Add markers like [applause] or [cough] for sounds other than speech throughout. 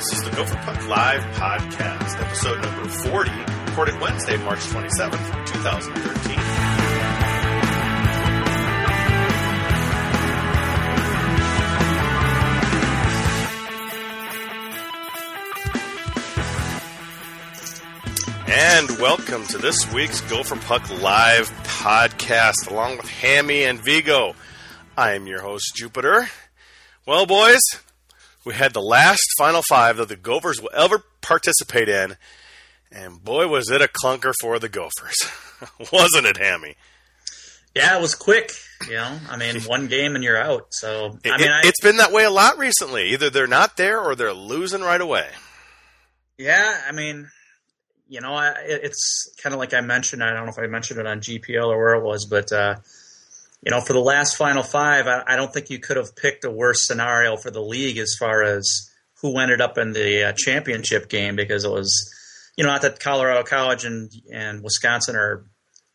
This is the Gopher Puck Live podcast, episode number 40, recorded Wednesday, March 27th, 2013. And welcome to this week's Gopher Puck Live podcast, along with Hammy and Vigo. I am your host, Jupiter. Well, boys, we had the last Final Five that the Gophers will ever participate in, and boy, was it a clunker for the Gophers, [laughs] wasn't it, Hammy? Yeah, it was quick. You know, I mean, [laughs] one game and you're out. So It, I mean, I, has been that way a lot recently. Either they're not there or they're losing right away. yeah, I mean, you know, I, it's kind of like I mentioned. I don't know if I mentioned it on GPL or where it was, but uh, you know, for the last Final Five, I, I don't think you could have picked a worse scenario for the league as far as who ended up in the uh, championship game because it was, you know, not that Colorado College and and Wisconsin are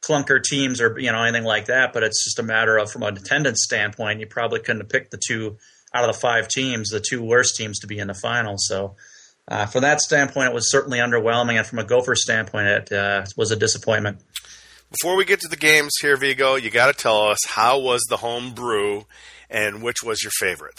clunker teams or you know anything like that, but it's just a matter of from an attendance standpoint, you probably couldn't have picked the two out of the five teams, the two worst teams to be in the final. So. Uh, from that standpoint, it was certainly underwhelming, and from a Gopher standpoint, it uh, was a disappointment. Before we get to the games here, Vigo, you got to tell us how was the home brew and which was your favorite?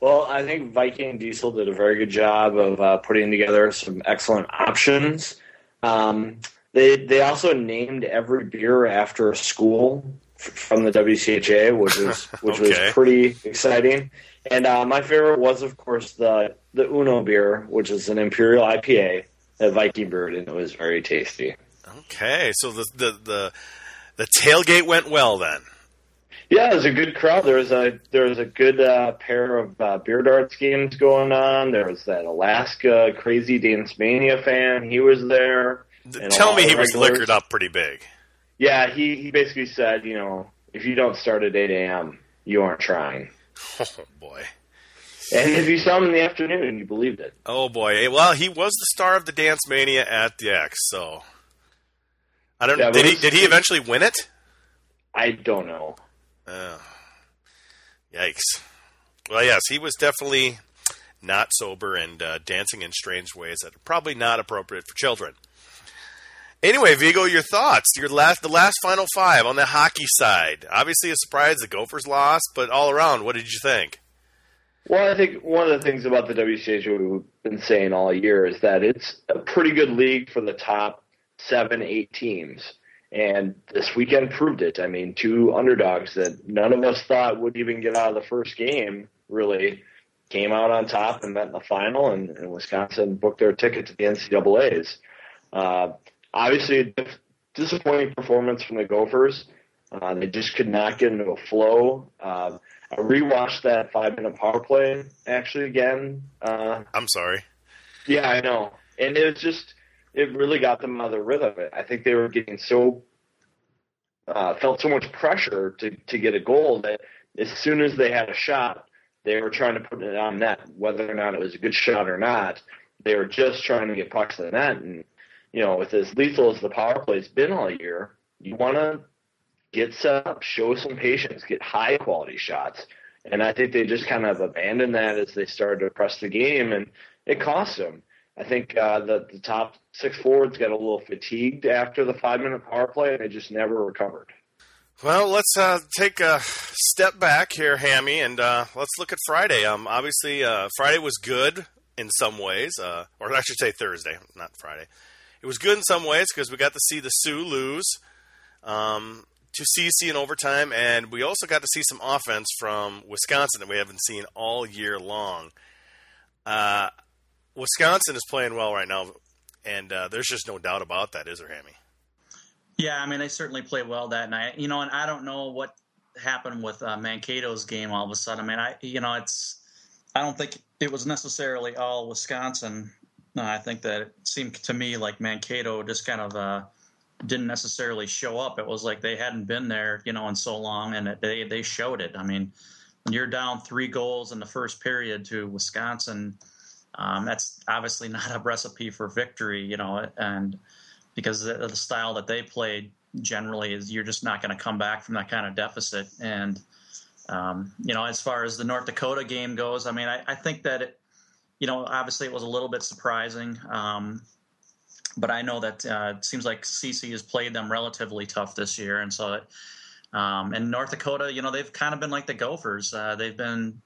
Well, I think Viking Diesel did a very good job of uh, putting together some excellent options. Um, they they also named every beer after a school f- from the WCHA, [laughs] which was which Okay. was pretty exciting. And uh, my favorite was, of course, the the Uno beer, which is an Imperial IPA that Viking brewed, and it was very tasty. Okay, so the the the, the tailgate went well then. Yeah, it was a good crowd. There was a there was a good uh, pair of uh, beer darts games going on. There was that Alaska crazy dance mania fan. He was there. Tell me he was liquored up pretty big. Yeah, he he basically said, you know, if you don't start at eight a.m., you aren't trying. [laughs] Oh boy. And if you saw him in the afternoon, you believed it. Oh boy. Well, he was the star of the Dance Mania at the X, so I don't know. Did he did he eventually win it? I don't know. Oh. Yikes. Well, yes, he was definitely not sober and uh, dancing in strange ways that are probably not appropriate for children. Anyway, Vigo, your thoughts? Your last, the last final five on the hockey side. Obviously, a surprise the Gophers lost, but all around, what did you think? Well, I think one of the things about the WCHA we've been saying all year is that it's a pretty good league for the top seven, eight teams. And this weekend proved it. I mean, two underdogs that none of us thought would even get out of the first game really came out on top and met in the final, and, and Wisconsin booked their ticket to the NCAA's. Uh, obviously, a dis- disappointing performance from the Gophers. Uh, they just could not get into a flow. Uh, I rewatched that five minute power play actually again. Uh, I'm sorry. yeah, I know, and it was just it really got them out of the rhythm of it. I think they were getting so uh, felt so much pressure to to get a goal that as soon as they had a shot, they were trying to put it on net, whether or not it was a good shot or not. They were just trying to get pucks to the net, and you know, with as lethal as the power play's been all year, you want to get set up, show some patience, get high quality shots. And I think they just kind of abandoned that as they started to press the game, and it cost them. I think uh, the, the top six forwards got a little fatigued after the five minute power play, and they just never recovered. Well, let's uh, take a step back here, Hammy, and uh, let's look at Friday. Um, obviously, uh, Friday was good in some ways, uh, or I should say Thursday, not Friday. It was good in some ways because we got to see the Sioux lose um, to CC in overtime, and we also got to see some offense from Wisconsin that we haven't seen all year long. Wisconsin is playing well right now, and uh, there's just no doubt about that, is there, Hammy? Yeah, I mean, they certainly played well that night. You know, and I don't know what happened with uh, Mankato's game all of a sudden. I mean, I you know, it's I don't think it was necessarily all Wisconsin. No, I think that it seemed to me like Mankato just kind of uh, didn't necessarily show up. It was like they hadn't been there, you know, in so long, and it, they they showed it. I mean, when you're down three goals in the first period to Wisconsin, um, that's obviously [laughs] not a recipe for victory, you know, and because the, the style that they played generally is you're just not going to come back from that kind of deficit. And um, you know, as far as the North Dakota game goes, I mean, I, I think that it, you know, obviously it was a little bit surprising. Um, but I know that uh, it seems like CC has played them relatively tough this year, and so. It, um, and North Dakota, you know, they've kind of been like the Gophers. Uh, they've been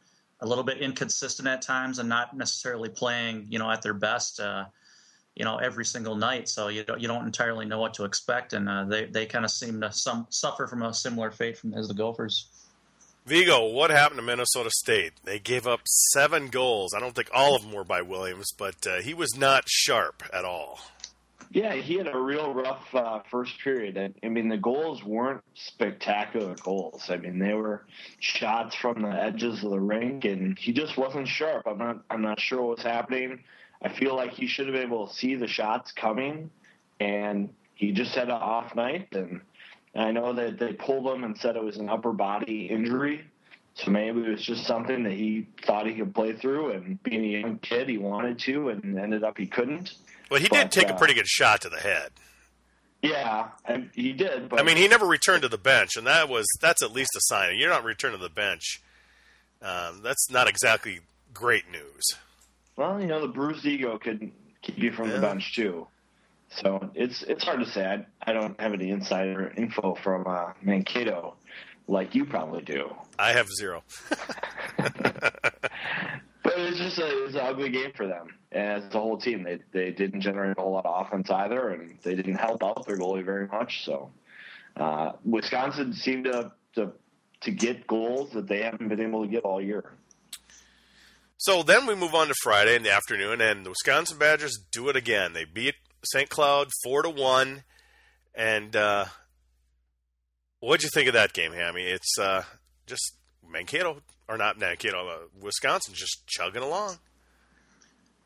a little bit inconsistent at times and not necessarily playing, you know, at their best. Uh, you know every single night, so you don't you don't entirely know what to expect, and uh, they they kind of seem to some suffer from a similar fate from as the Gophers. Vigo, what happened to Minnesota State? They gave up seven goals. I don't think all of them were by Williams, but uh, he was not sharp at all. Yeah, he had a real rough uh, first period. And, I mean, the goals weren't spectacular goals. I mean, they were shots from the edges of the rink, and he just wasn't sharp. I'm not. I'm not sure what's happening. I feel like he should have been able to see the shots coming, and he just had an off night. And I know that they pulled him and said it was an upper body injury. So maybe it was just something that he thought he could play through, and being a young kid, he wanted to, and ended up he couldn't. Well, he did take uh, a pretty good shot to the head. Yeah, he did. But I mean, he never returned to the bench, and that was that's at least a sign. You're not returning to the bench. Um, that's not exactly great news. Well, you know, the bruised ego could keep you from yeah. the bench too. So it's it's hard to say. I, I don't have any insider info from uh, Mankato like you probably do. I have zero. [laughs] [laughs] but it was just a, it was an ugly game for them and as a whole team. They they didn't generate a whole lot of offense either, and they didn't help out their goalie very much. So uh, Wisconsin seemed to, to to get goals that they haven't been able to get all year. So then we move on to Friday in the afternoon, and the Wisconsin Badgers do it again. They beat St. Cloud four to one, and uh, what'd you think of that game, Hammy? It's uh, just Mankato or not Mankato, uh, Wisconsin just chugging along.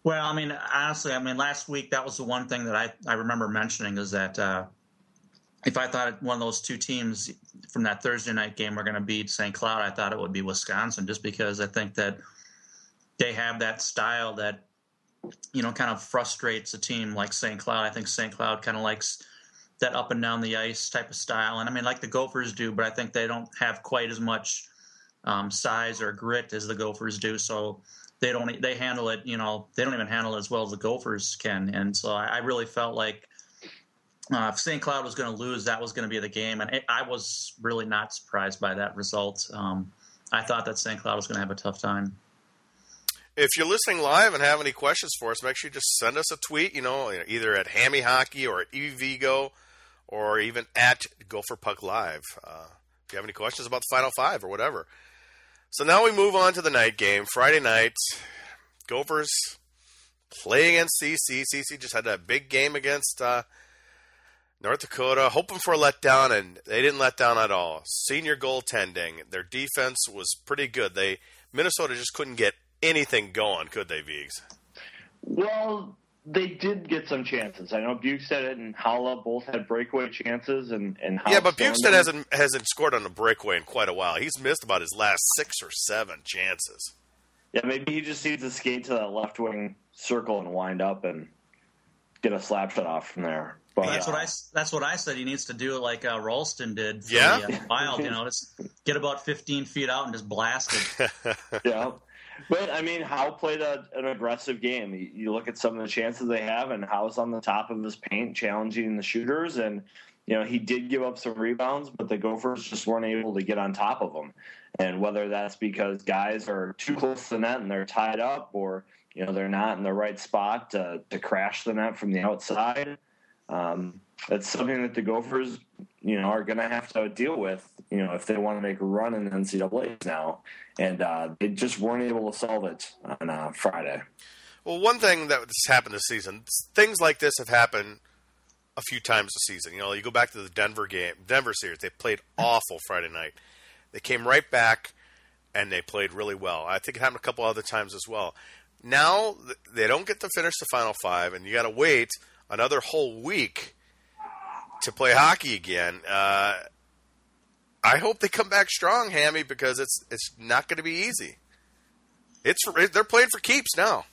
Well, I mean, honestly, I mean, last week that was the one thing that I, I remember mentioning is that uh, if I thought one of those two teams from that Thursday night game were going to beat St. Cloud, I thought it would be Wisconsin, just because I think that they have that style that you know kind of frustrates a team like St. Cloud. I think St. Cloud kind of likes that up and down the ice type of style, and I mean, like the Gophers do, but I think they don't have quite as much um, size or grit as the Gophers do. So they don't they handle it. You know, they don't even handle it as well as the Gophers can. And so I, I really felt like uh, if St. Cloud was going to lose, that was going to be the game. And it, I was really not surprised by that result. Um, I thought that St. Cloud was going to have a tough time. If you're listening live and have any questions for us, make sure you just send us a tweet. You know, either at Hammy Hockey or at EVGO or even at Gopher Puck Live. Uh, if you have any questions about the Final Five or whatever. So now we move on to the night game. Friday night, Gophers play against CC. CC just had that big game against uh, North Dakota, hoping for a letdown, and they didn't let down at all. Senior goaltending. Their defense was pretty good. They Minnesota just couldn't get anything going, could they, Vigs? Well, they did get some chances. I know Bjugstad and Haula both had breakaway chances, and and yeah, but Bjugstad hasn't hasn't scored on a breakaway in quite a while. He's missed about his last six or seven chances. Yeah, maybe he just needs to skate to that left wing circle and wind up and get a slap shot off from there. But, that's uh, what I that's what I said. He needs to do it like uh, Rolston did. yeah, the, uh, Wild. You know, just get about 15 feet out and just blast it. [laughs] yeah. But I mean, Howe played a, an aggressive game. You, look at some of the chances they have, and Howe's on the top of his paint, challenging the shooters. And you know, he did give up some rebounds, but the Gophers just weren't able to get on top of them. And whether that's because guys are too close to the net and they're tied up, or you know they're not in the right spot to, to crash the net from the outside, um, that's something that the Gophers, you know, are going to have to deal with, you know, if they want to make a run in the NCAA's now. And uh, they just weren't able to solve it on uh, Friday. Well, one thing that has happened this season, things like this have happened a few times this season. You know, you go back to the Denver game, Denver series, they played awful Friday night. They came right back and they played really well. I think it happened a couple other times as well. Now they don't get to finish the final five, and you got to wait another whole week to play hockey again. Uh, I hope they come back strong, Hammy, because it's it's not going to be easy. It's they're playing for keeps now.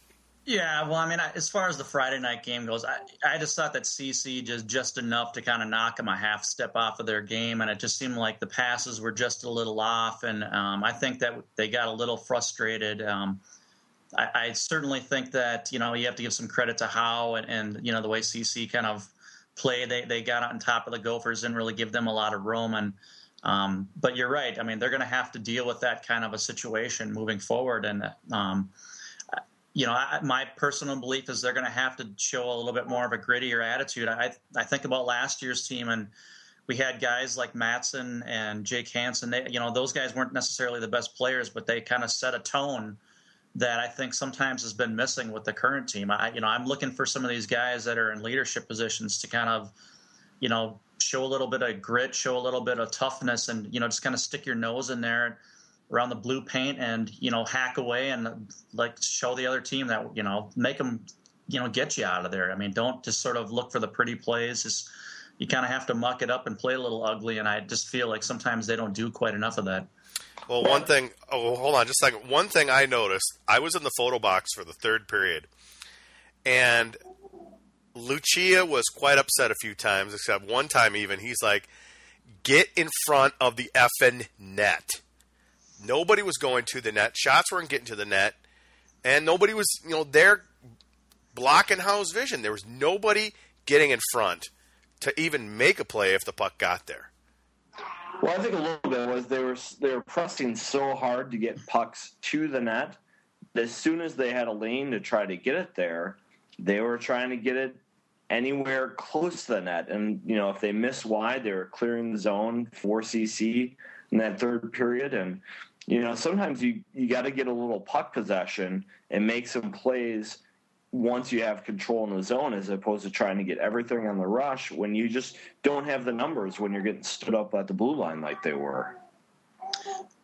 Yeah, well, I mean, as far as the Friday night game goes, I, I just thought that CC just just enough to kind of knock them a half step off of their game, and it just seemed like the passes were just a little off, and um, I think that they got a little frustrated. Um, I, I, certainly think that you know you have to give some credit to Howe and, and you know the way CC kind of played. They they got on top of the Gophers, didn't really give them a lot of room. And um, but you're right. I mean, they're going to have to deal with that kind of a situation moving forward. And um, you know, I, my personal belief is they're going to have to show a little bit more of a grittier attitude. I I think about last year's team and we had guys like Matson and Jake Hansen. They, you know, those guys weren't necessarily the best players, but they kind of set a tone that I think sometimes has been missing with the current team. I, you know, I'm looking for some of these guys that are in leadership positions to kind of, you know, show a little bit of grit, show a little bit of toughness, and you know, just kind of stick your nose in there around the blue paint and you know, hack away and like show the other team that you know, make them, you know, get you out of there. I mean, don't just sort of look for the pretty plays. Just you kind of have to muck it up and play a little ugly. And I just feel like sometimes they don't do quite enough of that. Well, one thing. Oh, hold on, just a second. One thing I noticed. I was in the photo box for the third period, and Lucia was quite upset a few times. Except one time, even he's like, "Get in front of the effing net." Nobody was going to the net. Shots weren't getting to the net, and nobody was, you know, there blocking Howe's vision. There was nobody getting in front to even make a play if the puck got there. Well, I think a little bit was they were they were pressing so hard to get pucks to the net. As soon as they had a lane to try to get it there, they were trying to get it anywhere close to the net. And you know, if they missed wide, they were clearing the zone for CC in that third period. And you know, sometimes you you got to get a little puck possession and make some plays once you have control in the zone as opposed to trying to get everything on the rush when you just don't have the numbers when you're getting stood up at the blue line like they were.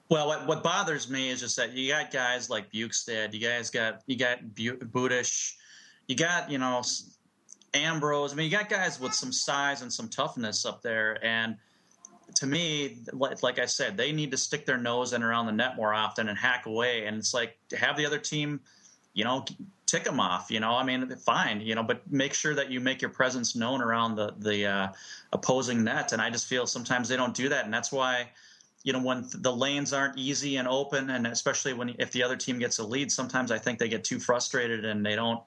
Well, what, what bothers me is just that you got guys like Bjugstad, you guys got you got Budish, you got you know Ambroz. I mean, you got guys with some size and some toughness up there, and to me, like I said, they need to stick their nose in around the net more often and hack away. And it's like to have the other team, you know, tick them off. You know, I mean, fine, you know, but make sure that you make your presence known around the the uh, opposing net. And I just feel sometimes they don't do that, and that's why. You know, when the lanes aren't easy and open, and especially when if the other team gets a lead, sometimes I think they get too frustrated and they don't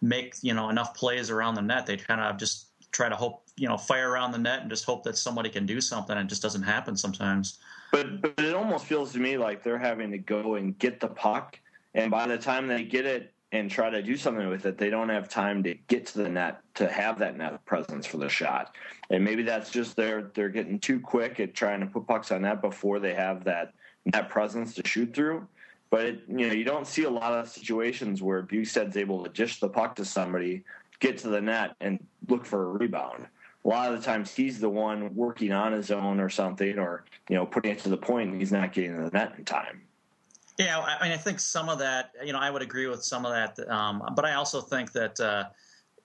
make you know enough plays around the net. They kind of just try to hope you know fire around the net and just hope that somebody can do something. It just doesn't happen sometimes. But but it almost feels to me like they're having to go and get the puck, and by the time they get it and try to do something with it, they don't have time to get to the net to have that net presence for the shot. And maybe that's just they're they're getting too quick at trying to put pucks on net before they have that net presence to shoot through. But it, you know, you don't see a lot of situations where Bjugstad's able to dish the puck to somebody, get to the net, and look for a rebound. A lot of the times he's the one working on his own or something, or you know, putting it to the point, and he's not getting to the net in time. Yeah, I mean, I think some of that, you know, I would agree with some of that, um, but I also think that, uh,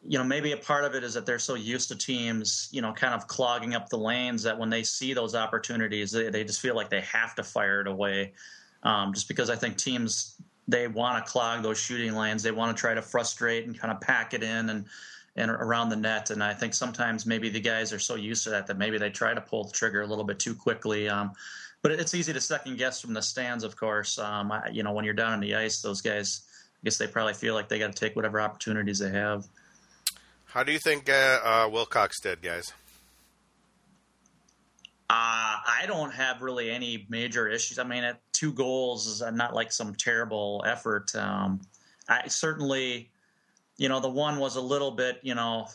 you know, maybe a part of it is that they're so used to teams, you know, kind of clogging up the lanes that when they see those opportunities, they, they just feel like they have to fire it away. Um, just because I think teams they want to clog those shooting lanes, they want to try to frustrate and kind of pack it in and and around the net. And I think sometimes maybe the guys are so used to that that maybe they try to pull the trigger a little bit too quickly. Um, but it's easy to second guess from the stands, of course. Um, I, you know, when you're down on the ice, those guys, I guess they probably feel like they got to take whatever opportunities they have. How do you think uh, uh, Wilcox did, guys? Uh, I don't have really any major issues. I mean, at two goals is not like some terrible effort. Um, I certainly, you know, the one was a little bit, you know,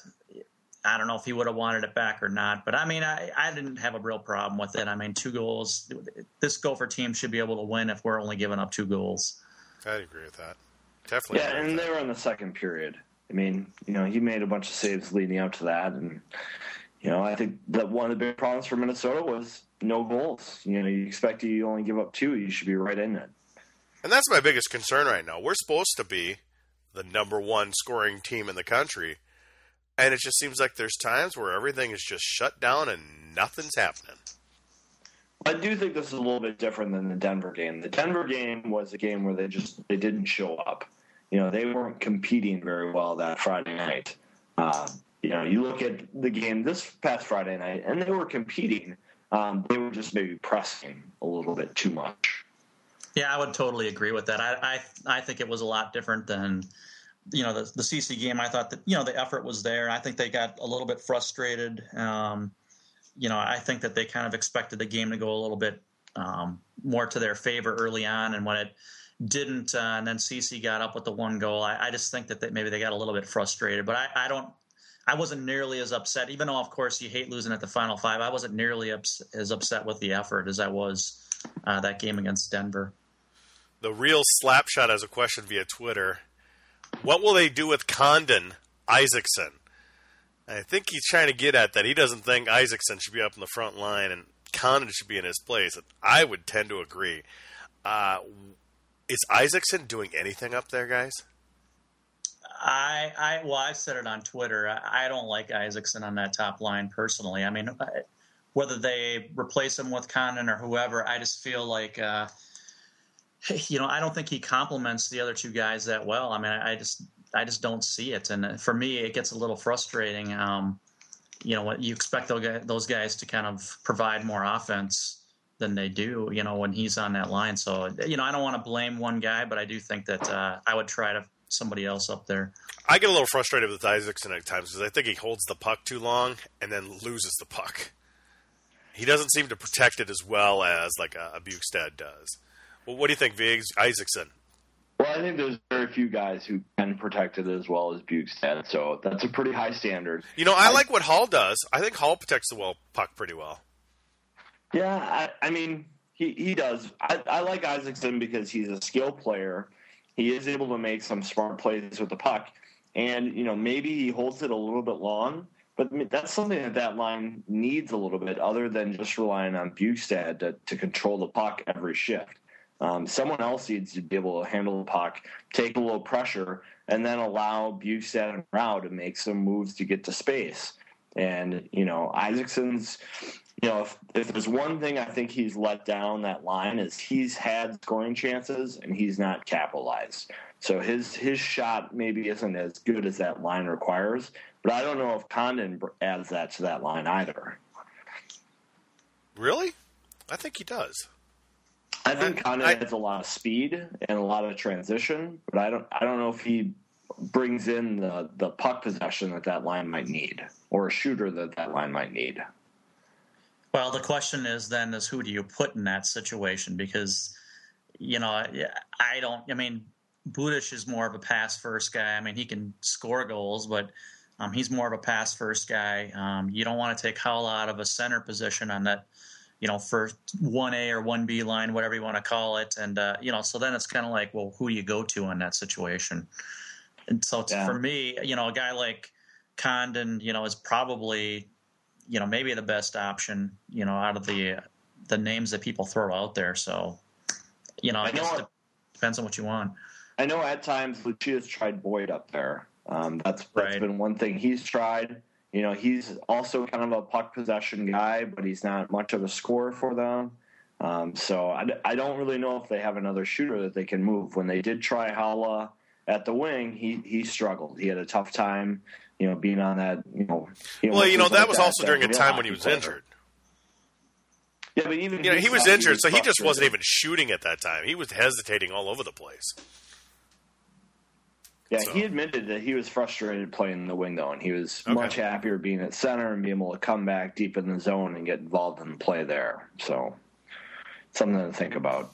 I don't know if he would have wanted it back or not, but I mean, I, I didn't have a real problem with it. I mean, two goals. This Gopher team should be able to win if we're only giving up two goals. I agree with that. Definitely. Yeah, and they were in the second period. I mean, you know, he made a bunch of saves leading up to that, and you know, I think that one of the big problems for Minnesota was no goals. You know, you expect you only give up two, you should be right in it. And that's my biggest concern right now. We're supposed to be the number one scoring team in the country and it just seems like there's times where everything is just shut down and nothing's happening. I do think this is a little bit different than the Denver game. The Denver game was a game where they just they didn't show up. You know, they weren't competing very well that Friday night. Uh, you know, you look at the game this past Friday night, and they were competing. Um, they were just maybe pressing a little bit too much. Yeah, I would totally agree with that. I I, I think it was a lot different than you know the the CC game. I thought that you know the effort was there. I think they got a little bit frustrated. Um, you know, I think that they kind of expected the game to go a little bit um, more to their favor early on, and when it didn't, uh, and then CC got up with the one goal. I, I just think that they, maybe they got a little bit frustrated, but I, I don't. I wasn't nearly as upset, even though, of course, you hate losing at the final five. I wasn't nearly ups, as upset with the effort as I was uh, that game against Denver. The real slapshot has a question via Twitter. What will they do with Condon Isackson? I think he's trying to get at that. He doesn't think Isackson should be up in the front line and Condon should be in his place. I would tend to agree. Uh, is Isackson doing anything up there, guys? I, I, well, I said it on Twitter. I, I don't like Isackson on that top line personally. I mean, whether they replace him with Condon or whoever, I just feel like, uh, [laughs] you know, I don't think he complements the other two guys that well. I mean, I, I just, I just don't see it, and for me, it gets a little frustrating. Um, you know, you expect those guys to kind of provide more offense than they do, you know, when he's on that line. So, you know, I don't want to blame one guy, but I do think that uh, I would try to somebody else up there. I get a little frustrated with Isackson at times because I think he holds the puck too long and then loses the puck. He doesn't seem to protect it as well as like a, a Bjugstad does. Well, what do you think, Viggs? Isackson? Well, I think there's very few guys who can protect it as well as Bjugstad, so that's a pretty high standard. You know, I, like what Hall does. I think Hall protects the well puck pretty well. Yeah, I, I mean, he, he does. I, I like Isackson because he's a skill player. He is able to make some smart plays with the puck, and you know maybe he holds it a little bit long, but that's something that that line needs a little bit, other than just relying on Bjugstad to, to control the puck every shift. Um, someone else needs to be able to handle the puck, take a little pressure, and then allow Bjugstad and Rau to make some moves to get to space. And you know, Isackson's you know, if, if there's one thing I think he's let down that line is he's had scoring chances and he's not capitalized. So his his shot maybe isn't as good as that line requires, but I don't know if Condon adds that to that line either. Really? I think he does. I think Condon I, has a lot of speed and a lot of transition, but I don't I don't know if he brings in the the puck possession that that line might need or a shooter that that line might need. Well, the question is then is who do you put in that situation? Because you know, I don't. I mean, Budish is more of a pass first guy. I mean, he can score goals, but um, he's more of a pass first guy. Um, you don't want to take Haula out of a center position on that, you know, for one A or one B line, whatever you want to call it, and uh, you know, so then it's kind of like, well, who do you go to in that situation? And so yeah. for me, you know, a guy like Condon, you know, is probably you know maybe the best option you know out of the the names that people throw out there. So you know I, I guess it depends on what you want. I know at times Lucia's tried Boyd up there. Um, that's that's right. been one thing he's tried. You know, he's also kind of a puck possession guy, but he's not much of a scorer for them. Um, so I, I don't really know if they have another shooter that they can move. When they did try Haula at the wing, he he struggled. He had a tough time you know, being on that, you know. Well, you know, that was that, also during a time when he was player. injured. Yeah, but even you know, he was injured, he was so he just wasn't even shooting at that time. He was hesitating all over the place. Yeah, so. he admitted that he was frustrated playing the wing though, and he was okay. much happier being at center and being able to come back deep in the zone and get involved in the play there. So, something to think about.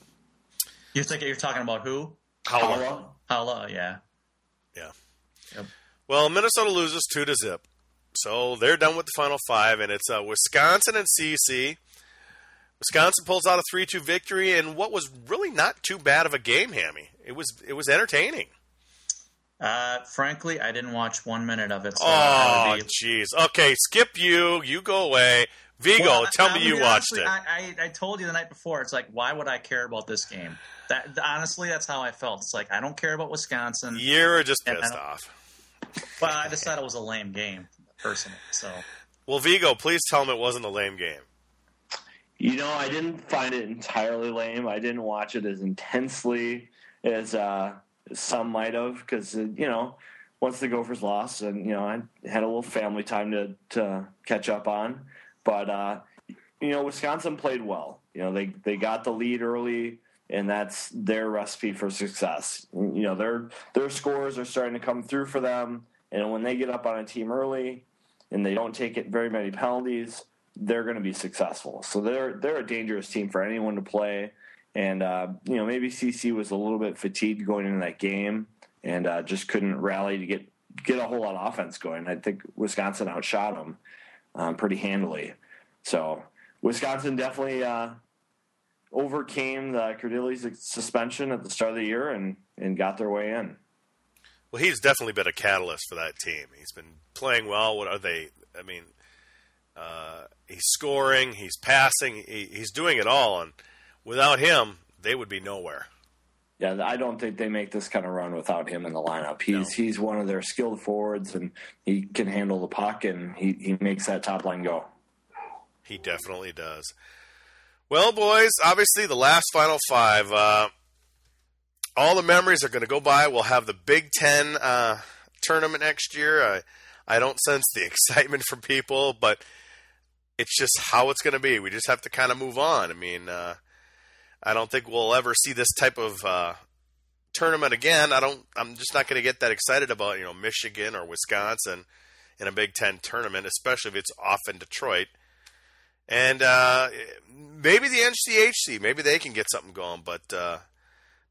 You think you're talking about who? Haula. Haula, yeah. Yeah. Yep. Well, Minnesota loses two to zip, so they're done with the final five, and it's uh, Wisconsin and CC. Wisconsin pulls out a three-two victory, and what was really not too bad of a game, Hammy. It was it was entertaining. Uh, frankly, I didn't watch one minute of it. So oh, jeez. Be... Okay, skip you. You go away. Vigo, well, tell I, me I you watched honestly, it. I, I, I, told you the night before. It's like, why would I care about this game? That honestly, that's how I felt. It's like I don't care about Wisconsin. You're just pissed off. Well, I just thought it was a lame game, personally. So, well, Vigo, please tell him it wasn't a lame game. You know, I didn't find it entirely lame. I didn't watch it as intensely as, uh, some might have, because uh, you know, once the Gophers lost, and you know, I had a little family time to to catch up on. But uh, you know, Wisconsin played well. You know, they they got the lead early. and that's their recipe for success. You know, their their scores are starting to come through for them, and when they get up on a team early and they don't take it very many penalties, they're going to be successful. So they're they're a dangerous team for anyone to play. And uh, you know, maybe CC was a little bit fatigued going into that game and uh, just couldn't rally to get get a whole lot of offense going. I think Wisconsin outshot them um, pretty handily. So Wisconsin definitely uh, overcame the Kerdiles's suspension at the start of the year and and got their way in. Well, he's definitely been a catalyst for that team. He's been playing well. What are they? I mean, uh, he's scoring, he's passing, he, he's doing it all, and without him, they would be nowhere. Yeah, I don't think they make this kind of run without him in the lineup. He's no. he's one of their skilled forwards, and he can handle the puck, and he, he makes that top line go. He definitely does. Well, boys, obviously the last final five. Uh, all the memories are going to go by. We'll have the Big Ten uh, tournament next year. I, I don't sense the [laughs] excitement from people, but it's just how it's going to be. We just have to kind of move on. I mean, uh, I don't think we'll ever see this type of uh, tournament again. I don't. I'm just not going to get that excited about you know Michigan or Wisconsin in a Big Ten tournament, especially if it's off in Detroit. And uh, maybe the NCHC, maybe they can get something going. But uh,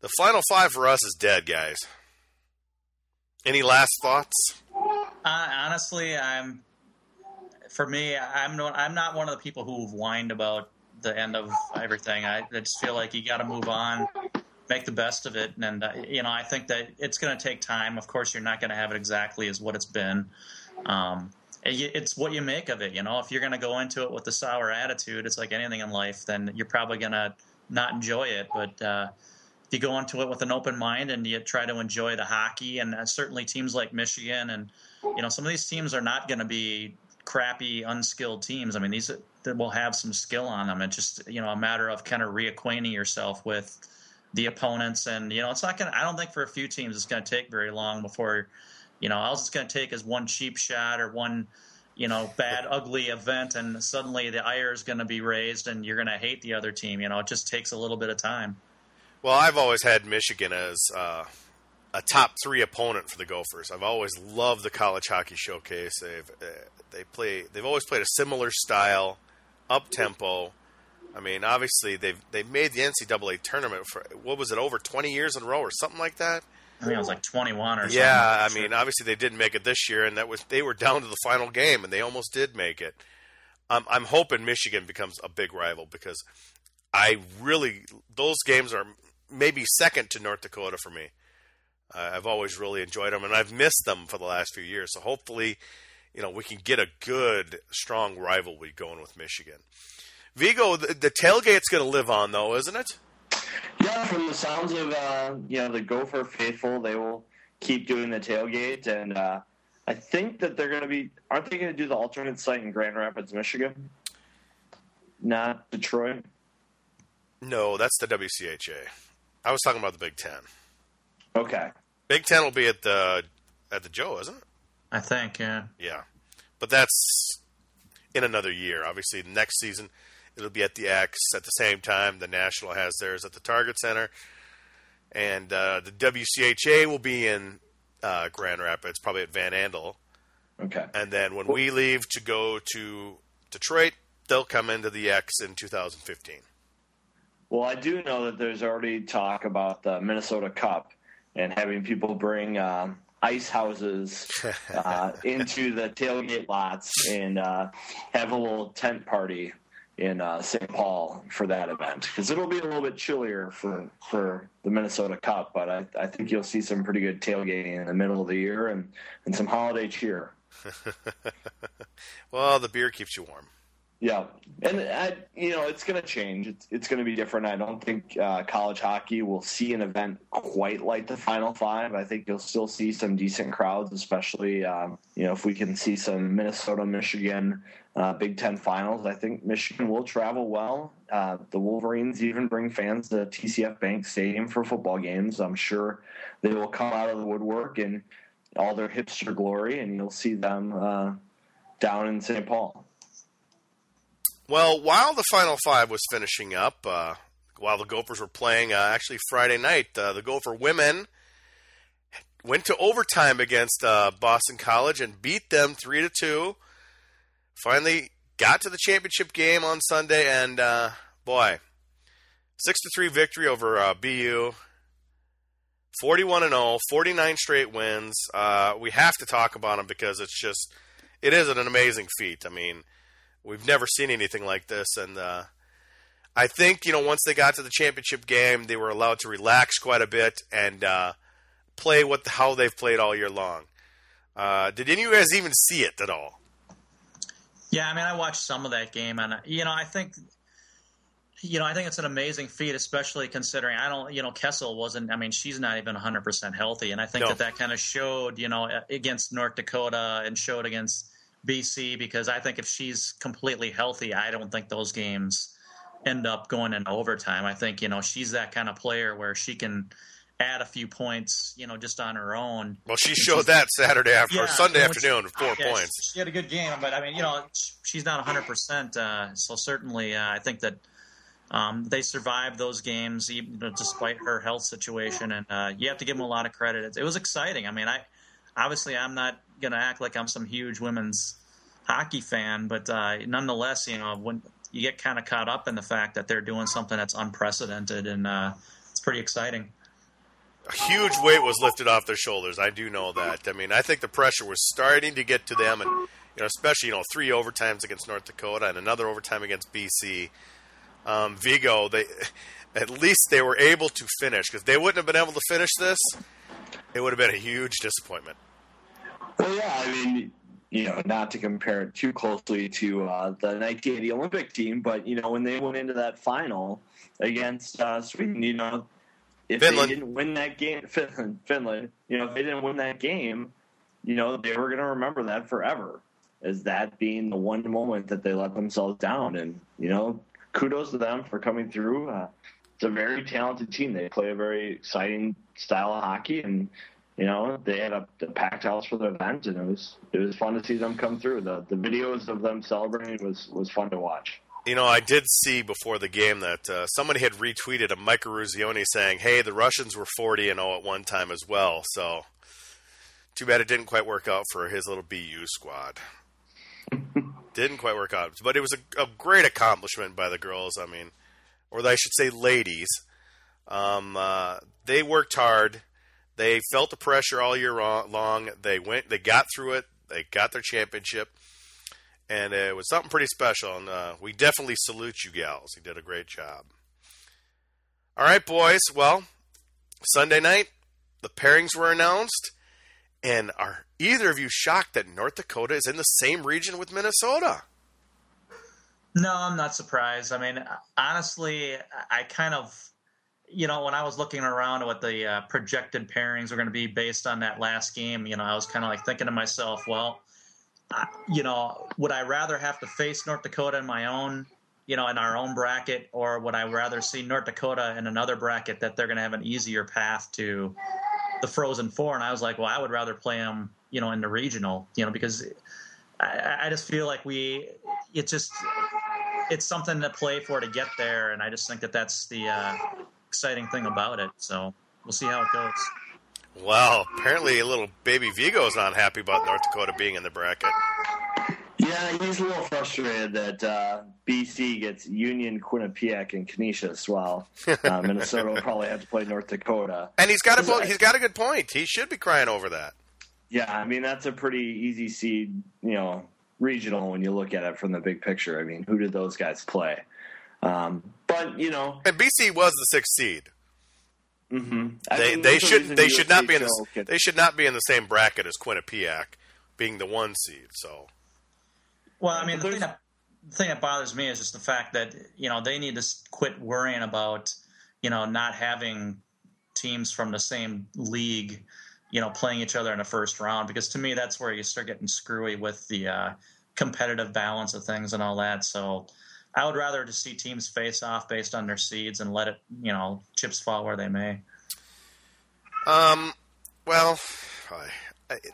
the Final Five for us is dead, guys. Any last thoughts? Honestly, I'm for me, I'm not I'm not one of the people who've whined about the end of everything. I, I just feel like you got to move on, make the best of it, and uh, you know I think that it's going to take time. Of course, you're not going to have it exactly as what it's been. Um, it's what you make of it. You know, if you're going to go into it with a sour attitude, it's like anything in life. Then you're probably going to not enjoy it. But uh, if you go into it with an open mind and you try to enjoy the hockey, and uh, certainly teams like Michigan and you know some of these teams are not going to be crappy, unskilled teams. I mean, these that will have some skill on them. It's just you know a matter of kind of reacquainting yourself with the opponents, and you know it's not going. to I don't think for a few teams it's going to take very long before you know all it's going to take is one cheap shot or one you know bad, ugly event, and suddenly the ire is going to be raised, and you're going to hate the other team. You know, it just takes a little bit of time. Well, I've always had Michigan as. Uh a top three opponent for the Gophers. I've always loved the college hockey showcase. They've uh, they play they've always played a similar style, up tempo. I mean, obviously they've they've made the NCAA tournament for what was it over twenty years in a row or something like that. I think it was like twenty one or something. Yeah, I mean, obviously they didn't make it this year, and that was they were down to the final game, and they almost did make it. Um, I'm hoping Michigan becomes a big rival because I really those games are maybe second to North Dakota for me. Uh, I've always really enjoyed them, and I've missed them for the last few years. So hopefully, you know, we can get a good, strong rivalry going with Michigan. Vigo, the, the tailgate's going to live on, though, isn't it? Yeah, from the sounds of uh, you know the Gopher faithful, they will keep doing the tailgate, and uh, I think that they're going to be. Aren't they going to do the alternate site in Grand Rapids, Michigan? Not Detroit. No, that's the WCHA. I was talking about the Big Ten. Okay. Big Ten will be at the at the Joe, isn't it? I think, yeah. Yeah, but that's in another year. Obviously, next season it'll be at the X at the same time. The National has theirs at the Target Center, and uh, the WCHA will be in uh, Grand Rapids, probably at Van Andel. Okay. And then when we leave to go to Detroit, they'll come into the X in 2015. Well, I do know that there's already talk about the Minnesota Cup and having people bring uh, ice houses [laughs] uh, into the tailgate lots and uh, have a little tent party in uh, St. Paul for that event because it'll be a little bit chillier for for the Minnesota Cup, but I, I think you'll see some pretty good tailgating in the middle of the year and and some holiday cheer. [laughs] well, the beer keeps you warm. Yeah, and I, you know it's going to change. It's it's going to be different. I don't think uh, college hockey will see an event quite like the Final Five. I think you'll still see some decent crowds, especially um, you know if we can see some Minnesota, Michigan, uh, Big Ten finals. I think Michigan will travel well. Uh, the Wolverines even bring fans to TCF Bank Stadium for football games. I'm sure they will come out of the woodwork in all their hipster glory, and you'll see them uh, down in St. Paul. Well, while the Final Five was finishing up, uh, while the Gophers were playing. Uh, actually, Friday night, uh, the Gopher women went to overtime against uh, Boston College and beat them three to two. Finally, got to the championship game on Sunday, and uh, boy, six to three victory over uh, BU. 41 and 0, 49 straight wins. We have to talk about them because it's just, it is an amazing feat. I mean, we've never seen anything like this, and uh, I think you know once they got to the championship game, they were allowed to relax quite a bit and uh, play what how they've played all year long. Uh, did any of you guys even see it at all? Yeah, I mean, I watched some of that game, and you know, I think, you know, I think it's an amazing feat, especially considering I don't, you know, Kessel wasn't. I mean, she's not even 100 percent healthy, and I think No. that that kind of showed, you know, against North Dakota and showed against BC because I think if she's completely healthy, I don't think those games end up going in overtime. I think you know she's that kind of player where she can add a few points, you know, just on her own. Well, she showed that Saturday after Yeah, Sunday afternoon with four yeah, points. She, she had a good game, but I mean, you know, she's not 100%. Uh, so certainly, uh, I think that um, they survived those games, even you know, despite her health situation, and uh, you have to give them a lot of credit. It, it was exciting. I mean, I obviously I'm not going to act like I'm some huge women's hockey fan, but uh, nonetheless, you know, when you get kind of caught up in the fact that they're doing something that's unprecedented, and uh, it's pretty exciting. a huge weight was lifted off their shoulders. I do know that. I mean, I think the pressure was starting to get to them, and you know, especially you know, three overtimes against North Dakota and another overtime against BC. Um, Vigo, they [laughs] at least they were able to finish because they wouldn't have been able to finish this. It would have been a huge disappointment. Well, yeah, I mean, you know, not to compare it too closely to uh, the 1980 Olympic team, but you know, when they went into that final against uh, Sweden, you know, if Finland. they didn't win that game, [laughs] Finland, Finland, you know, if they didn't win that game, you know, they were going to remember that forever as that being the one moment that they let themselves down. And you know, kudos to them for coming through. Uh, it's a very talented team. They play a very exciting style of hockey, and you know they had a, a packed house for the event, and it was it was fun to see them come through. The the videos of them celebrating was was fun to watch. You know, I did see before the game that uh, somebody had retweeted a Mike Eruzione saying, "Hey, the Russians were 40 and 0 at one time as well." So, too bad it didn't quite work out for his little BU squad. [laughs] didn't quite work out, but it was a, a great accomplishment by the girls. I mean, or I should say, ladies. Um, uh, they worked hard. They felt the pressure all year long. They went. They got through it. They got their championship and it was something pretty special. And uh, we definitely salute you gals. You did a great job. All right, boys. Well, Sunday night, the pairings were announced, and are either of you shocked that North Dakota is in the same region with Minnesota? No, I'm not surprised. I mean, honestly, I kind of, you know, when I was looking around at what the uh, projected pairings were going to be based on that last game, you know, I was kind of like thinking to myself, well, I, you know, would I rather have to face North Dakota in my own, you know, in our own bracket, or would I rather see North Dakota in another bracket that they're going to have an easier path to the Frozen Four? And I was like, well, I would rather play them, you know, in the regional, you know, because I, I just feel like we, it just, it's something to play for to get there, and I just think that that's the uh, exciting thing about it. So we'll see how it goes. Well, apparently, a little baby Vigo's not happy about North Dakota being in the bracket. Yeah, he's a little frustrated that uh, BC gets Union, Quinnipiac, and Canisius, while uh, [laughs] Minnesota will probably have to play North Dakota. And he's got a Is- he's got a good point. He should be crying over that. Yeah, I mean that's a pretty easy seed, you know, regional when you look at it from the big picture. I mean, who did those guys play? Um, but you know, And BC was the sixth seed. hmm They mean, they should reason they should not be in USHL the could- they should not be in the same bracket as Quinnipiac, being the one seed. So Well, I mean, the thing that the thing that bothers me is just the fact that you know they need to quit worrying about you know not having teams from the same league, you know, playing each other in the first round because to me that's where you start getting screwy with the uh, competitive balance of things and all that. So. I would rather just see teams face off based on their seeds and let it, you know, chips fall where they may. Um, well,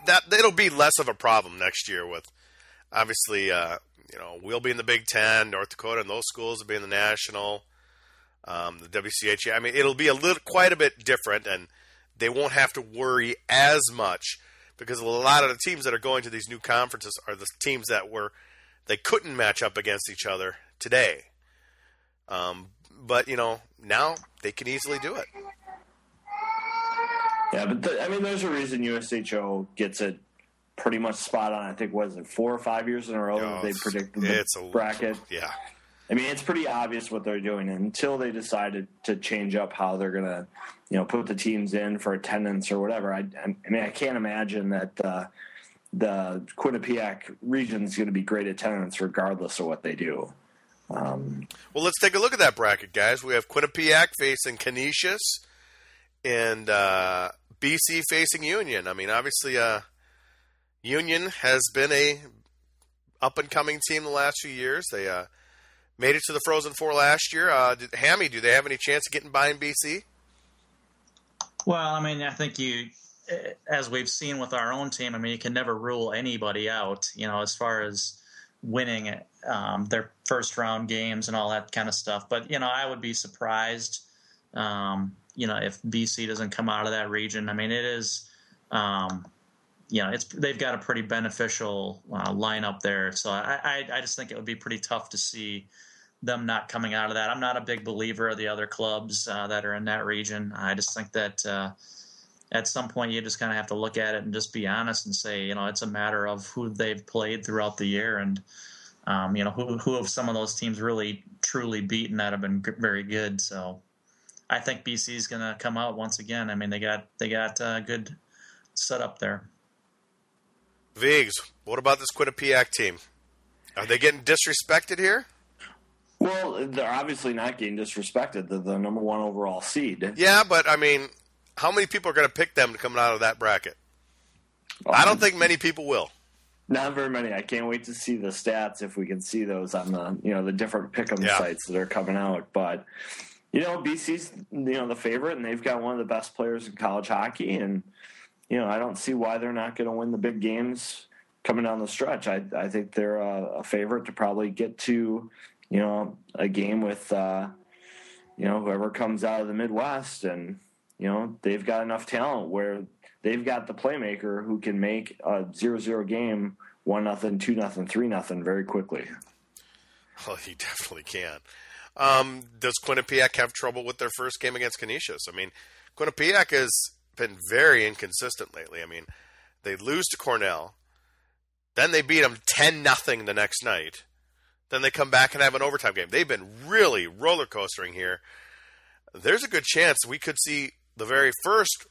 that it'll be less of a problem next year with obviously, uh, you know, we'll be in the Big Ten, North Dakota, and those schools will be in the national. Um, the WCHA, I mean, it'll be a little, quite a bit different, and they won't have to worry as much because a lot of the teams that are going to these new conferences are the teams that were they couldn't match up against each other today. Um, but you know now they can easily do it. Yeah, but the, I mean, there's a reason USCHO gets it pretty much spot on. I think was it four or five years in a row that they predicted the a, bracket. Yeah, I mean, it's pretty obvious what they're doing until they decided to change up how they're going to, you know, put the teams in for attendance or whatever. I, I mean, I can't imagine that uh, the Quinnipiac region is going to be great attendance regardless of what they do. Um, well, let's take a look at that bracket, guys. We have Quinnipiac facing Canisius and uh, BC facing Union. I mean, obviously, uh, Union has been a up and coming team the last few years. They uh, made it to the Frozen Four last year. Uh, did, Hammy, do they have any chance of getting by in BC? Well, I mean, I think you, as we've seen with our own team, I mean, you can never rule anybody out. You know, as far as winning um, their first round games and all that kind of stuff. But you know, I would be surprised. Um, you know, if BC doesn't come out of that region, I mean, it is. Um, you know, it's they've got a pretty beneficial uh, lineup there. So I, I, I just think it would be pretty tough to see them not coming out of that. I'm not a big believer of the other clubs uh, that are in that region. I just think that uh, at some point you just kind of have to look at it and just be honest and say, you know, it's a matter of who they've played throughout the year and, um, you know, who, who have some of those teams really truly beaten that have been very good. So I think BC is going to come out once again. I mean, they got they got a uh, good setup there. Vigs, what about this Quinnipiac team? Are they getting disrespected here? Well, they're obviously not getting disrespected. They're the number one overall seed. Yeah, but I mean, how many people are going to pick them coming out of that bracket? Um, I don't think many people will. Not very many. I can't wait to see the stats if we can see those on the you know the different pick'em yeah. sites that are coming out. But you know, BC's you know the favorite, and they've got one of the best players in college hockey, and you know, I don't see why they're not going to win the big games coming down the stretch. I, I think they're a, a, favorite to probably get to, you know, a game with, uh, you know, whoever comes out of the Midwest, and you know, they've got enough talent where they've got the playmaker who can make a zero-zero game one nothing, two nothing, three nothing very quickly. Well, he [laughs] definitely can. Um, does Quinnipiac have trouble with their first game against Canisius? I mean, Quinnipiac has been very inconsistent lately. I mean, they lose to Cornell, then they beat them ten nothing the next night. Then they come back and have an overtime game. They've been really roller coastering here. There's a good chance we could see the very first,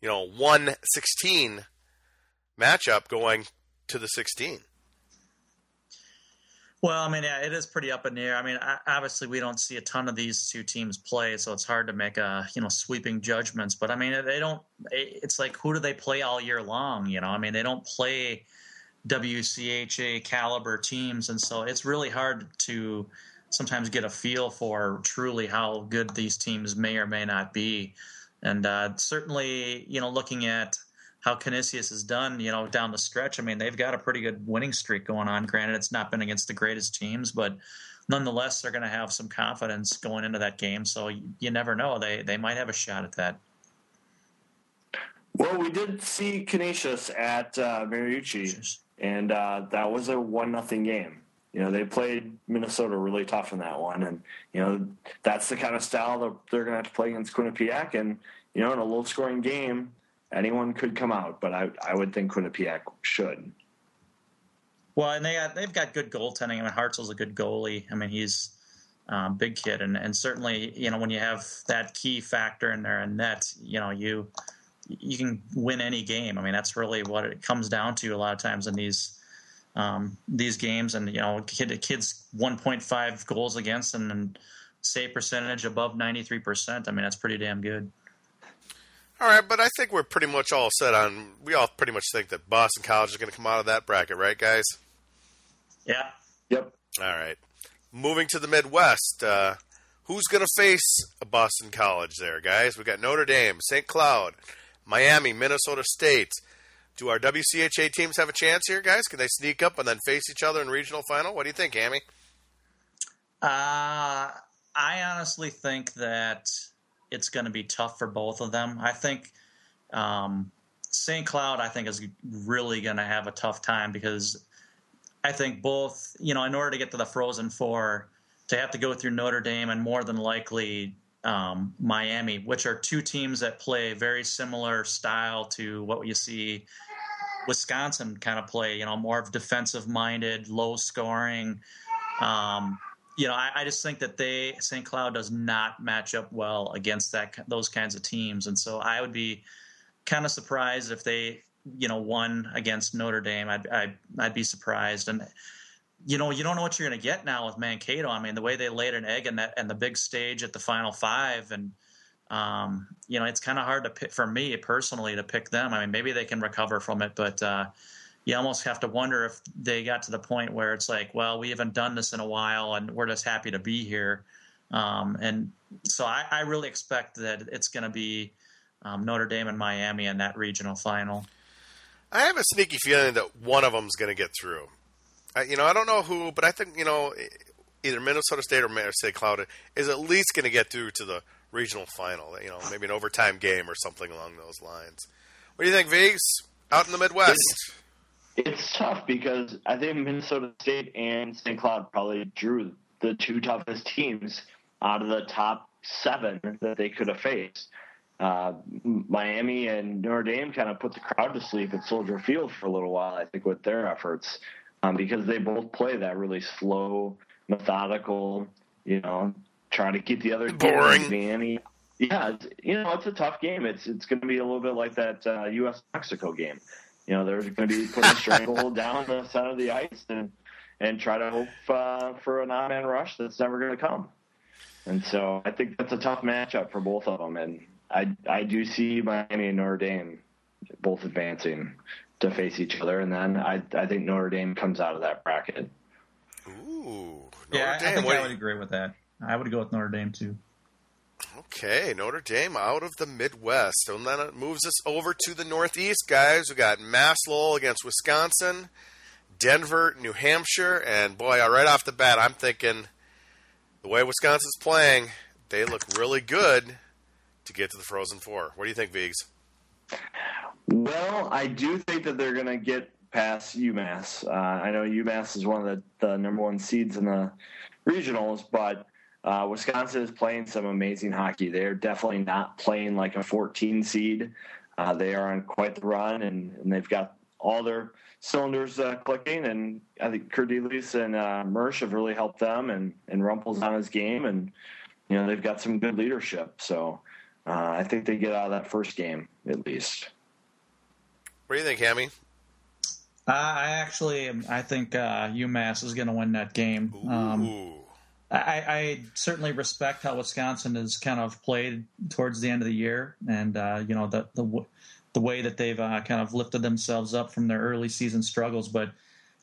you know, one sixteen matchup going to the sixteen. Well, I mean, yeah, it is pretty up in the air. I mean, obviously, we don't see a ton of these two teams play, so it's hard to make a you know sweeping judgments. But I mean, they don't. It's like who do they play all year long? You know, I mean, they don't play WCHA caliber teams, and so it's really hard to sometimes get a feel for truly how good these teams may or may not be. And uh, certainly, you know, looking at how Canisius has done, you know, down the stretch. I mean, they've got a pretty good winning streak going on. Granted, it's not been against the greatest teams, but nonetheless, they're going to have some confidence going into that game. So you, you never know; they they might have a shot at that. Well, we did see Canisius at uh, Mariucci, and uh, that was a one nothing game. You know, they played Minnesota really tough in that one, and you know that's the kind of style that they're going to have to play against Quinnipiac. And you know, in a low scoring game, anyone could come out, but I I would think Quinnipiac should. Well, and they got, they've got good goaltending. I mean, Hartzell's a good goalie. I mean, he's um, big kid, and and certainly you know when you have that key factor in there and net, you know you you can win any game. I mean, that's really what it comes down to a lot of times in these um, these games. And you know, kid, kids 1.5 goals against and, and save percentage above 93 percent. I mean, that's pretty damn good. All right, but I think we're pretty much all set on. We all pretty much think that Boston College is going to come out of that bracket, right, guys? Yeah. Yep. All right. Moving to the Midwest, uh, who's going to face a Boston College there, guys? We got Notre Dame, St. Cloud, Miami, Minnesota State. Do our WCHA teams have a chance here, guys? Can they sneak up and then face each other in regional final? What do you think, Amy? Uh, I honestly think that it's going to be tough for both of them. I think um, St. Cloud, I think, is really going to have a tough time because I think both, you know, in order to get to the Frozen Four, to have to go through Notre Dame and more than likely um, Miami, which are two teams that play very similar style to what you see Wisconsin kind of play. You know, more of defensive minded, low scoring. Um, you know, I, I, just think that they St. Cloud does not match up well against that those kinds of teams, and so I would be kind of surprised if they, you know, won against Notre Dame. I'd I'd, I'd be surprised, and you know, you don't know what you're going to get now with Mankato. I mean, the way they laid an egg in that and the big stage at the Final Five, and um, you know, it's kind of hard to pick for me personally to pick them. I mean, maybe they can recover from it, but uh, you almost have to wonder if they got to the point where it's like, well, we haven't done this in a while, and we're just happy to be here. Um, and so I, I, really expect that it's going to be um, Notre Dame and Miami in that regional final. I have a sneaky feeling that one of them is going to get through. I, you know, I don't know who, but I think you know either Minnesota State or Minnesota State Cloud is at least going to get through to the regional final. You know, maybe an overtime game or something along those lines. What do you think, Vegas? Out in the Midwest. It's, it's tough because I think Minnesota State and St. Cloud probably drew the two toughest teams out of the top seven that they could have faced. Uh, Miami and Notre Dame kind of put the crowd to sleep at Soldier Field for a little while, I think, with their efforts um, because they both play that really slow, methodical, you know, trying to keep the other boring. Miami. Yeah, you know, it's a tough game. It's it's going to be a little bit like that uh, U.S. Mexico game. You know, they're going to be putting a stranglehold [laughs] down the center of the ice and and try to hope uh, for an on man rush that's never going to come. And so I think that's a tough matchup for both of them. And I I do see Miami and Notre Dame both advancing to face each other, and then I I think Notre Dame comes out of that bracket. Ooh, Notre yeah, Dame. I think I would agree with that. I would go with Notre Dame too. Okay, Notre Dame out of the Midwest. And then it moves us over to the Northeast, guys. We got Mass Lowell against Wisconsin, Denver, New Hampshire, and boy, right off the bat, I'm thinking the way Wisconsin's playing, they look really good to get to the Frozen Four. What do you think, Vigs? Well, I do think that they're going to get past UMass. Uh, I know UMass is one of the, the number one seeds in the regionals, but uh, Wisconsin is playing some amazing hockey. They're definitely not playing like a 14 seed. Uh, they are on quite the run, and, and they've got all their cylinders uh, clicking. And I think Kerdiles and uh, Mersch have really helped them, and, and Rumpel's on his game, and you know they've got some good leadership. So uh, I think they get out of that first game at least. What do you think, Hammy? Uh, I actually, I think uh, UMass is going to win that game. Um, I, I, certainly respect how Wisconsin has kind of played towards the end of the year, and uh, you know the the the way that they've uh, kind of lifted themselves up from their early season struggles. But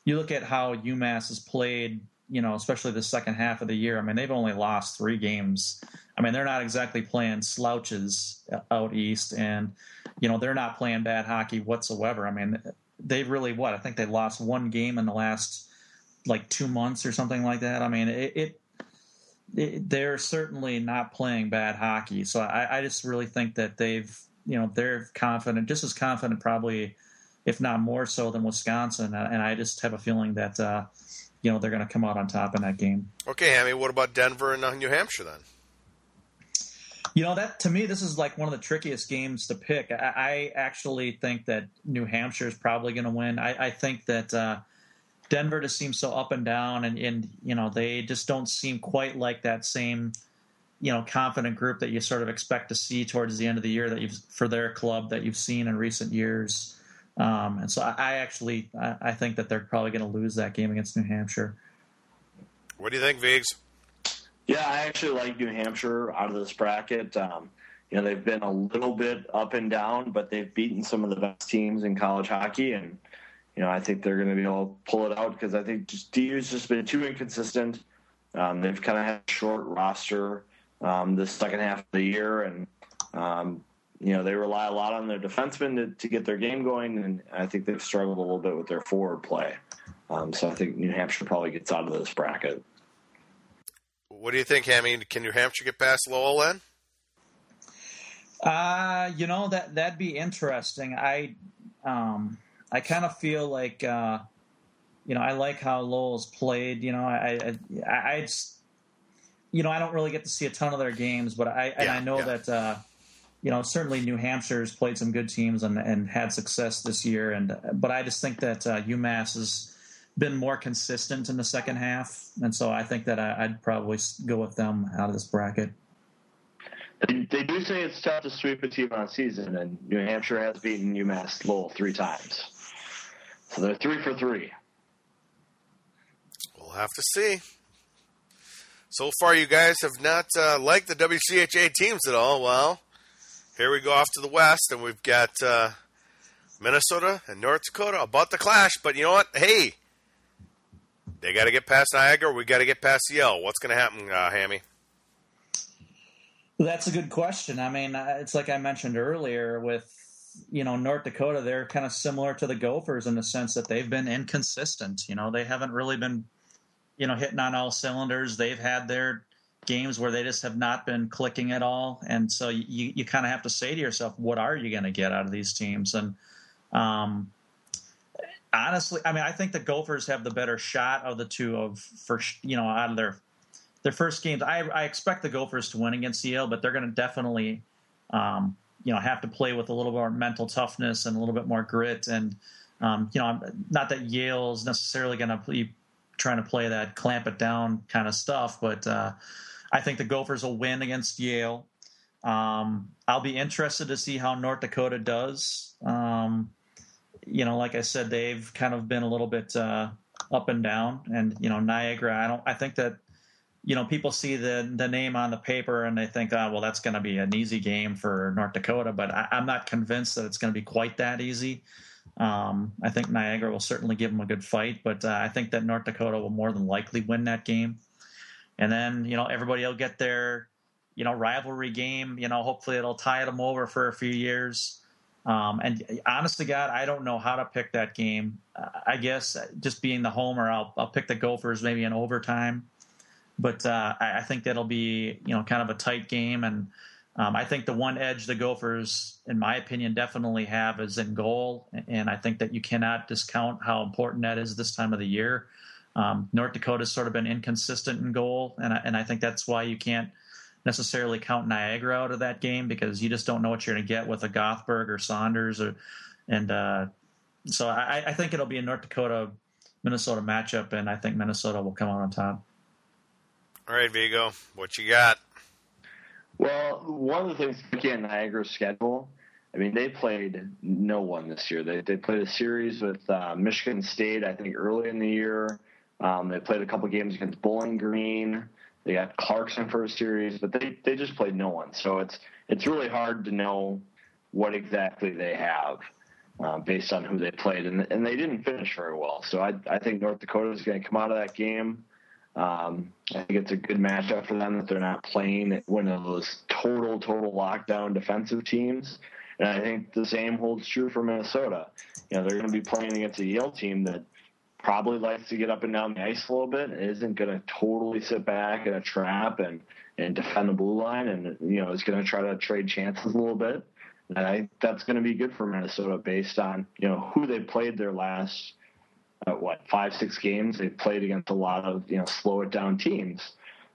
you look at how UMass has played, you know, especially the second half of the year. I mean, they've only lost three games. I mean, they're not exactly playing slouches out east, and you know they're not playing bad hockey whatsoever. I mean, they've really what I think they lost one game in the last like two months or something like that. I mean, it, it they're certainly not playing bad hockey. So I, I, just really think that they've, you know, they're confident, just as confident, probably, if not more so than Wisconsin. And I just have a feeling that, uh, you know, they're going to come out on top in that game. Okay, Hammy, what about Denver and uh, New Hampshire then? You know that to me, this is like one of the trickiest games to pick. I, I actually think that New Hampshire is probably going to win. I, I, think that uh, Denver just seems so up and down, and, and you know they just don't seem quite like that same you know confident group that you sort of expect to see towards the end of the year that you've for their club that you've seen in recent years. Um, and so I, I actually I, I, think that they're probably going to lose that game against New Hampshire. What do you think, Viggs? Yeah, I actually like New Hampshire out of this bracket. Um, you know, they've been a little bit up and down, but they've beaten some of the best teams in college hockey, and you know, I think they're going to be able to pull it out because I think just DU's just been too inconsistent. Um, they've kind of had a short roster um, this second half of the year, and um, you know they rely a lot on their defensemen to, to, get their game going, and I think they've struggled a little bit with their forward play. Um, so I think New Hampshire probably gets out of this bracket. What do you think, Hammy? Can New Hampshire get past Lowell then? Uh, you know that that'd be interesting. I, um, I kind of feel like, uh, you know, I like how Lowell's played. You know, I, I, I, I just, you know, I don't really get to see a ton of their games, but I, and Yeah, I know yeah. that, uh, you know, certainly New Hampshire's played some good teams and, and had success this year. And but I just think that uh, UMass has been more consistent in the second half, and so I think that I, I'd probably go with them out of this bracket. They, they do say it's tough to sweep a team on season, and New Hampshire has beaten UMass Lowell three times. So they're three for three. We'll have to see. So far, you guys have not uh, liked the WCHA teams at all. Well, here we go off to the west, and we've got uh, Minnesota and North Dakota about to clash. But you know what? Hey, they got to get past Niagara. We got to get past Yale. What's going to happen, uh, Hammy? That's a good question. I mean, uh, it's like I mentioned earlier with you know North Dakota. They're kind of similar to the Gophers in the sense that they've been inconsistent. You know, they haven't really been you know hitting on all cylinders. They've had their games where they just have not been clicking at all, and so you you kind of have to say to yourself, what are you going to get out of these teams? And um, honestly, I mean, I think the Gophers have the better shot of the two of for you know out of their their first games. I, I expect the Gophers to win against Yale, but they're going to definitely, um, you know, have to play with a little more mental toughness and a little bit more grit. And um, you know, I'm- not that Yale's necessarily going to be trying to play that clamp it down kind of stuff, but uh, I think the Gophers will win against Yale. Um, I'll be interested to see how North Dakota does. Um, you know, like I said, they've kind of been a little bit uh, up and down, and you know, Niagara. I don't. I think that you know people see the the name on the paper and they think, oh, well, that's going to be an easy game for North Dakota. But I, I'm not convinced that it's going to be quite that easy. Um, I think Niagara will certainly give them a good fight, but uh, I think that North Dakota will more than likely win that game. And then you know everybody will get their you know rivalry game. You know, hopefully it'll tie them over for a few years. Um, and honest to God, I don't know how to pick that game. Uh, I guess just being the homer, I'll, I'll pick the Gophers maybe in overtime. But uh, I, think that'll be you know kind of a tight game, and um, I think the one edge the Gophers, in my opinion, definitely have is in goal, and I think that you cannot discount how important that is this time of the year. Um, North Dakota's sort of been inconsistent in goal, and I, and I think that's why you can't necessarily count Niagara out of that game because you just don't know what you're going to get with a Gothberg or Saunders, or and uh, so I, I think it'll be a North Dakota Minnesota matchup, and I think Minnesota will come out on top. All right, Vigo, what you got? Well, one of the things at Niagara's schedule, I mean, they played no one this year. They they played a series with uh, Michigan State, I think, early in the year. Um, they played a couple games against Bowling Green. They got Clarkson for a series, but they they just played no one. So it's it's really hard to know what exactly they have uh, based on who they played, and and they didn't finish very well. So I I think North Dakota is going to come out of that game. Um, I think it's a good matchup for them that they're not playing one of those total, total lockdown defensive teams. And I think the same holds true for Minnesota. You know, they're going to be playing against a Yale team that probably likes to get up and down the ice a little bit and isn't going to totally sit back in a trap and, and defend the blue line and, you know, is going to try to trade chances a little bit. And I that's going to be good for Minnesota based on, you know, who they played their last uh, what five six games they've played against a lot of you know slow it down teams.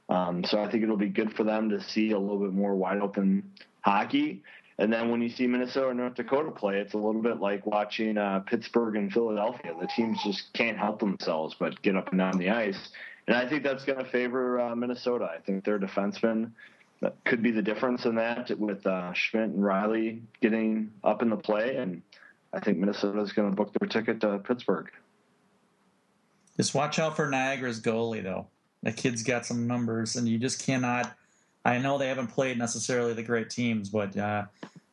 Um, so i think it'll be good for them to see a little bit more wide open hockey. And then when you see minnesota and north dakota play it's a little bit like watching uh, pittsburgh and philadelphia. The teams just can't help themselves but get up and down the ice. And i think that's going to favor uh, minnesota. I think their defensemen could be the difference in that with uh, schmidt and riley getting up in the play. And i think minnesota is going to book their ticket to pittsburgh Just watch out for Niagara's goalie, though. That kid's got some numbers, and you just cannot. I know they haven't played necessarily the great teams, but uh,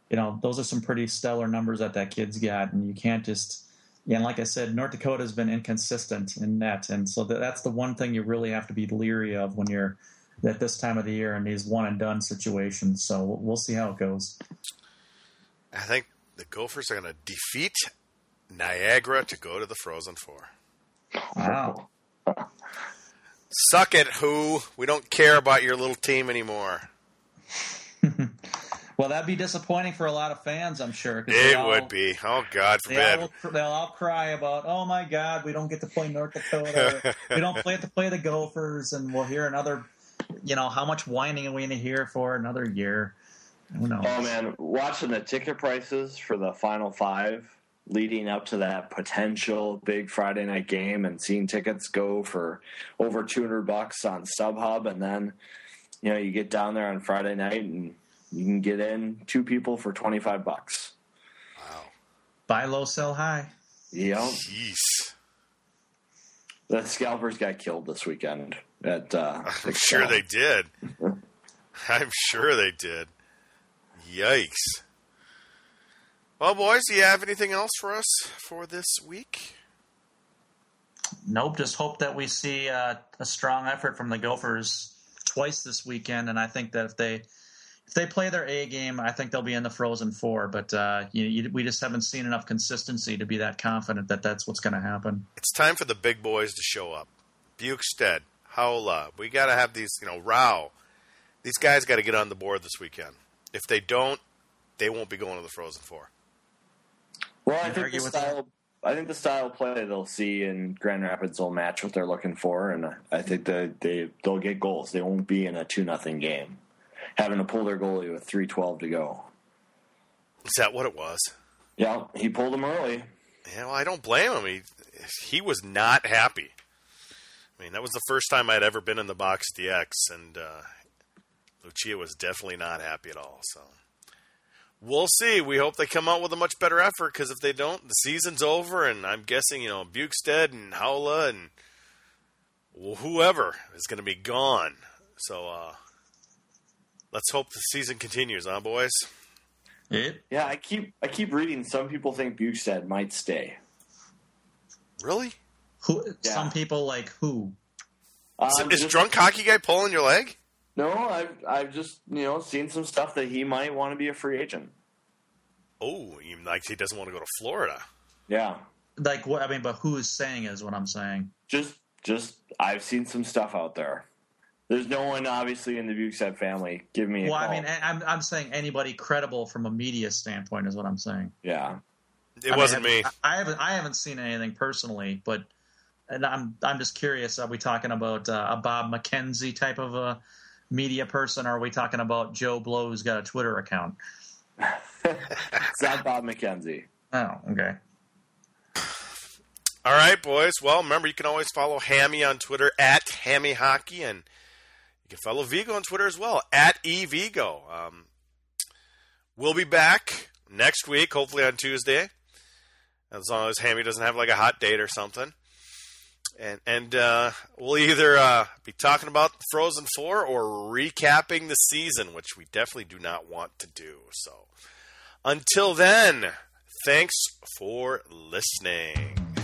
you know those are some pretty stellar numbers that that kid's got, and you can't just. Yeah, and like I said, North Dakota has been inconsistent in net, and so that, that's the one thing you really have to be leery of when you're at this time of the year in these one and done situations. So we'll see how it goes. I think the Gophers are going to defeat Niagara to go to the Frozen Four. Wow. Suck it, who? We don't care about your little team anymore. [laughs] well, that'd be disappointing for a lot of fans, I'm sure. It all, would be. Oh God forbid. They all, they'll all cry about, oh my God, we don't get to play North Dakota. [laughs] we don't play to play the Gophers, and we'll hear another. You know how much whining are we going to hear for another year? Who knows? Oh man, watching the ticket prices for the Final Five leading up to that potential big Friday night game and seeing tickets go for over 200 bucks on StubHub and then you know you get down there on Friday night and you can get in two people for 25 bucks. Wow. Buy low, sell high. Yep. Jeez. The scalpers got killed this weekend at uh, [laughs] I'm sure they did. I'm sure they did. Yikes. Well, boys, do you have anything else for us for this week? Nope. Just hope that we see uh, a strong effort from the Gophers twice this weekend, and I think that if they if they play their A game, I think they'll be in the Frozen Four. But uh, you, you, we just haven't seen enough consistency to be that confident that that's what's going to happen. It's time for the big boys to show up. Bjugstad, Haula, we got to have these. You know, Rau. These guys got to get on the board this weekend. If they don't, they won't be going to the Frozen Four. Well, I think the style. I think the style of play they'll see in Grand Rapids will match what they're looking for, and I think that they they'll get goals. They won't be in a two nothing game, having to pull their goalie with three twelve to go. Is that what it was? Yeah, he pulled them early. Yeah, well, I don't blame him. He he was not happy. I mean, that was the first time I'd ever been in the box DX, and uh, Lucia was definitely not happy at all. So we'll see. We hope they come out with a much better effort because if they don't, the season's over, and I'm guessing you know Bjugstad and Haula and whoever is going to be gone. So uh, let's hope the season continues, huh, boys? Yeah, I keep I keep reading. Some people think Bjugstad might stay. Really? Who? Yeah. Some people like who? Um, is just, drunk hockey guy pulling your leg? No, I've I've just you know seen some stuff that he might want to be a free agent. Oh, even like he doesn't want to go to Florida. Yeah. Like what I mean, but who is saying is what I'm saying. Just just I've seen some stuff out there. There's no one obviously in the Bjugstad family. Give me. well, call. I mean, I'm I'm saying anybody credible from a media standpoint is what I'm saying. Yeah. It I wasn't mean, me. I haven't I haven't seen anything personally, but and I'm I'm just curious. Are we talking about uh, a Bob McKenzie type of a media person, or are we talking about Joe Blow who's got a Twitter account? [laughs] it's not Bob McKenzie. Oh, okay. All right, boys. Well, remember you can always follow Hammy on Twitter at Hammy Hockey, and you can follow Vigo on Twitter as well at eVigo. Um, we'll be back next week, hopefully on Tuesday, as long as Hammy doesn't have like a hot date or something and and uh, we'll either uh, be talking about Frozen Four or recapping the season, which we definitely do not want to do. So, until then, thanks for listening.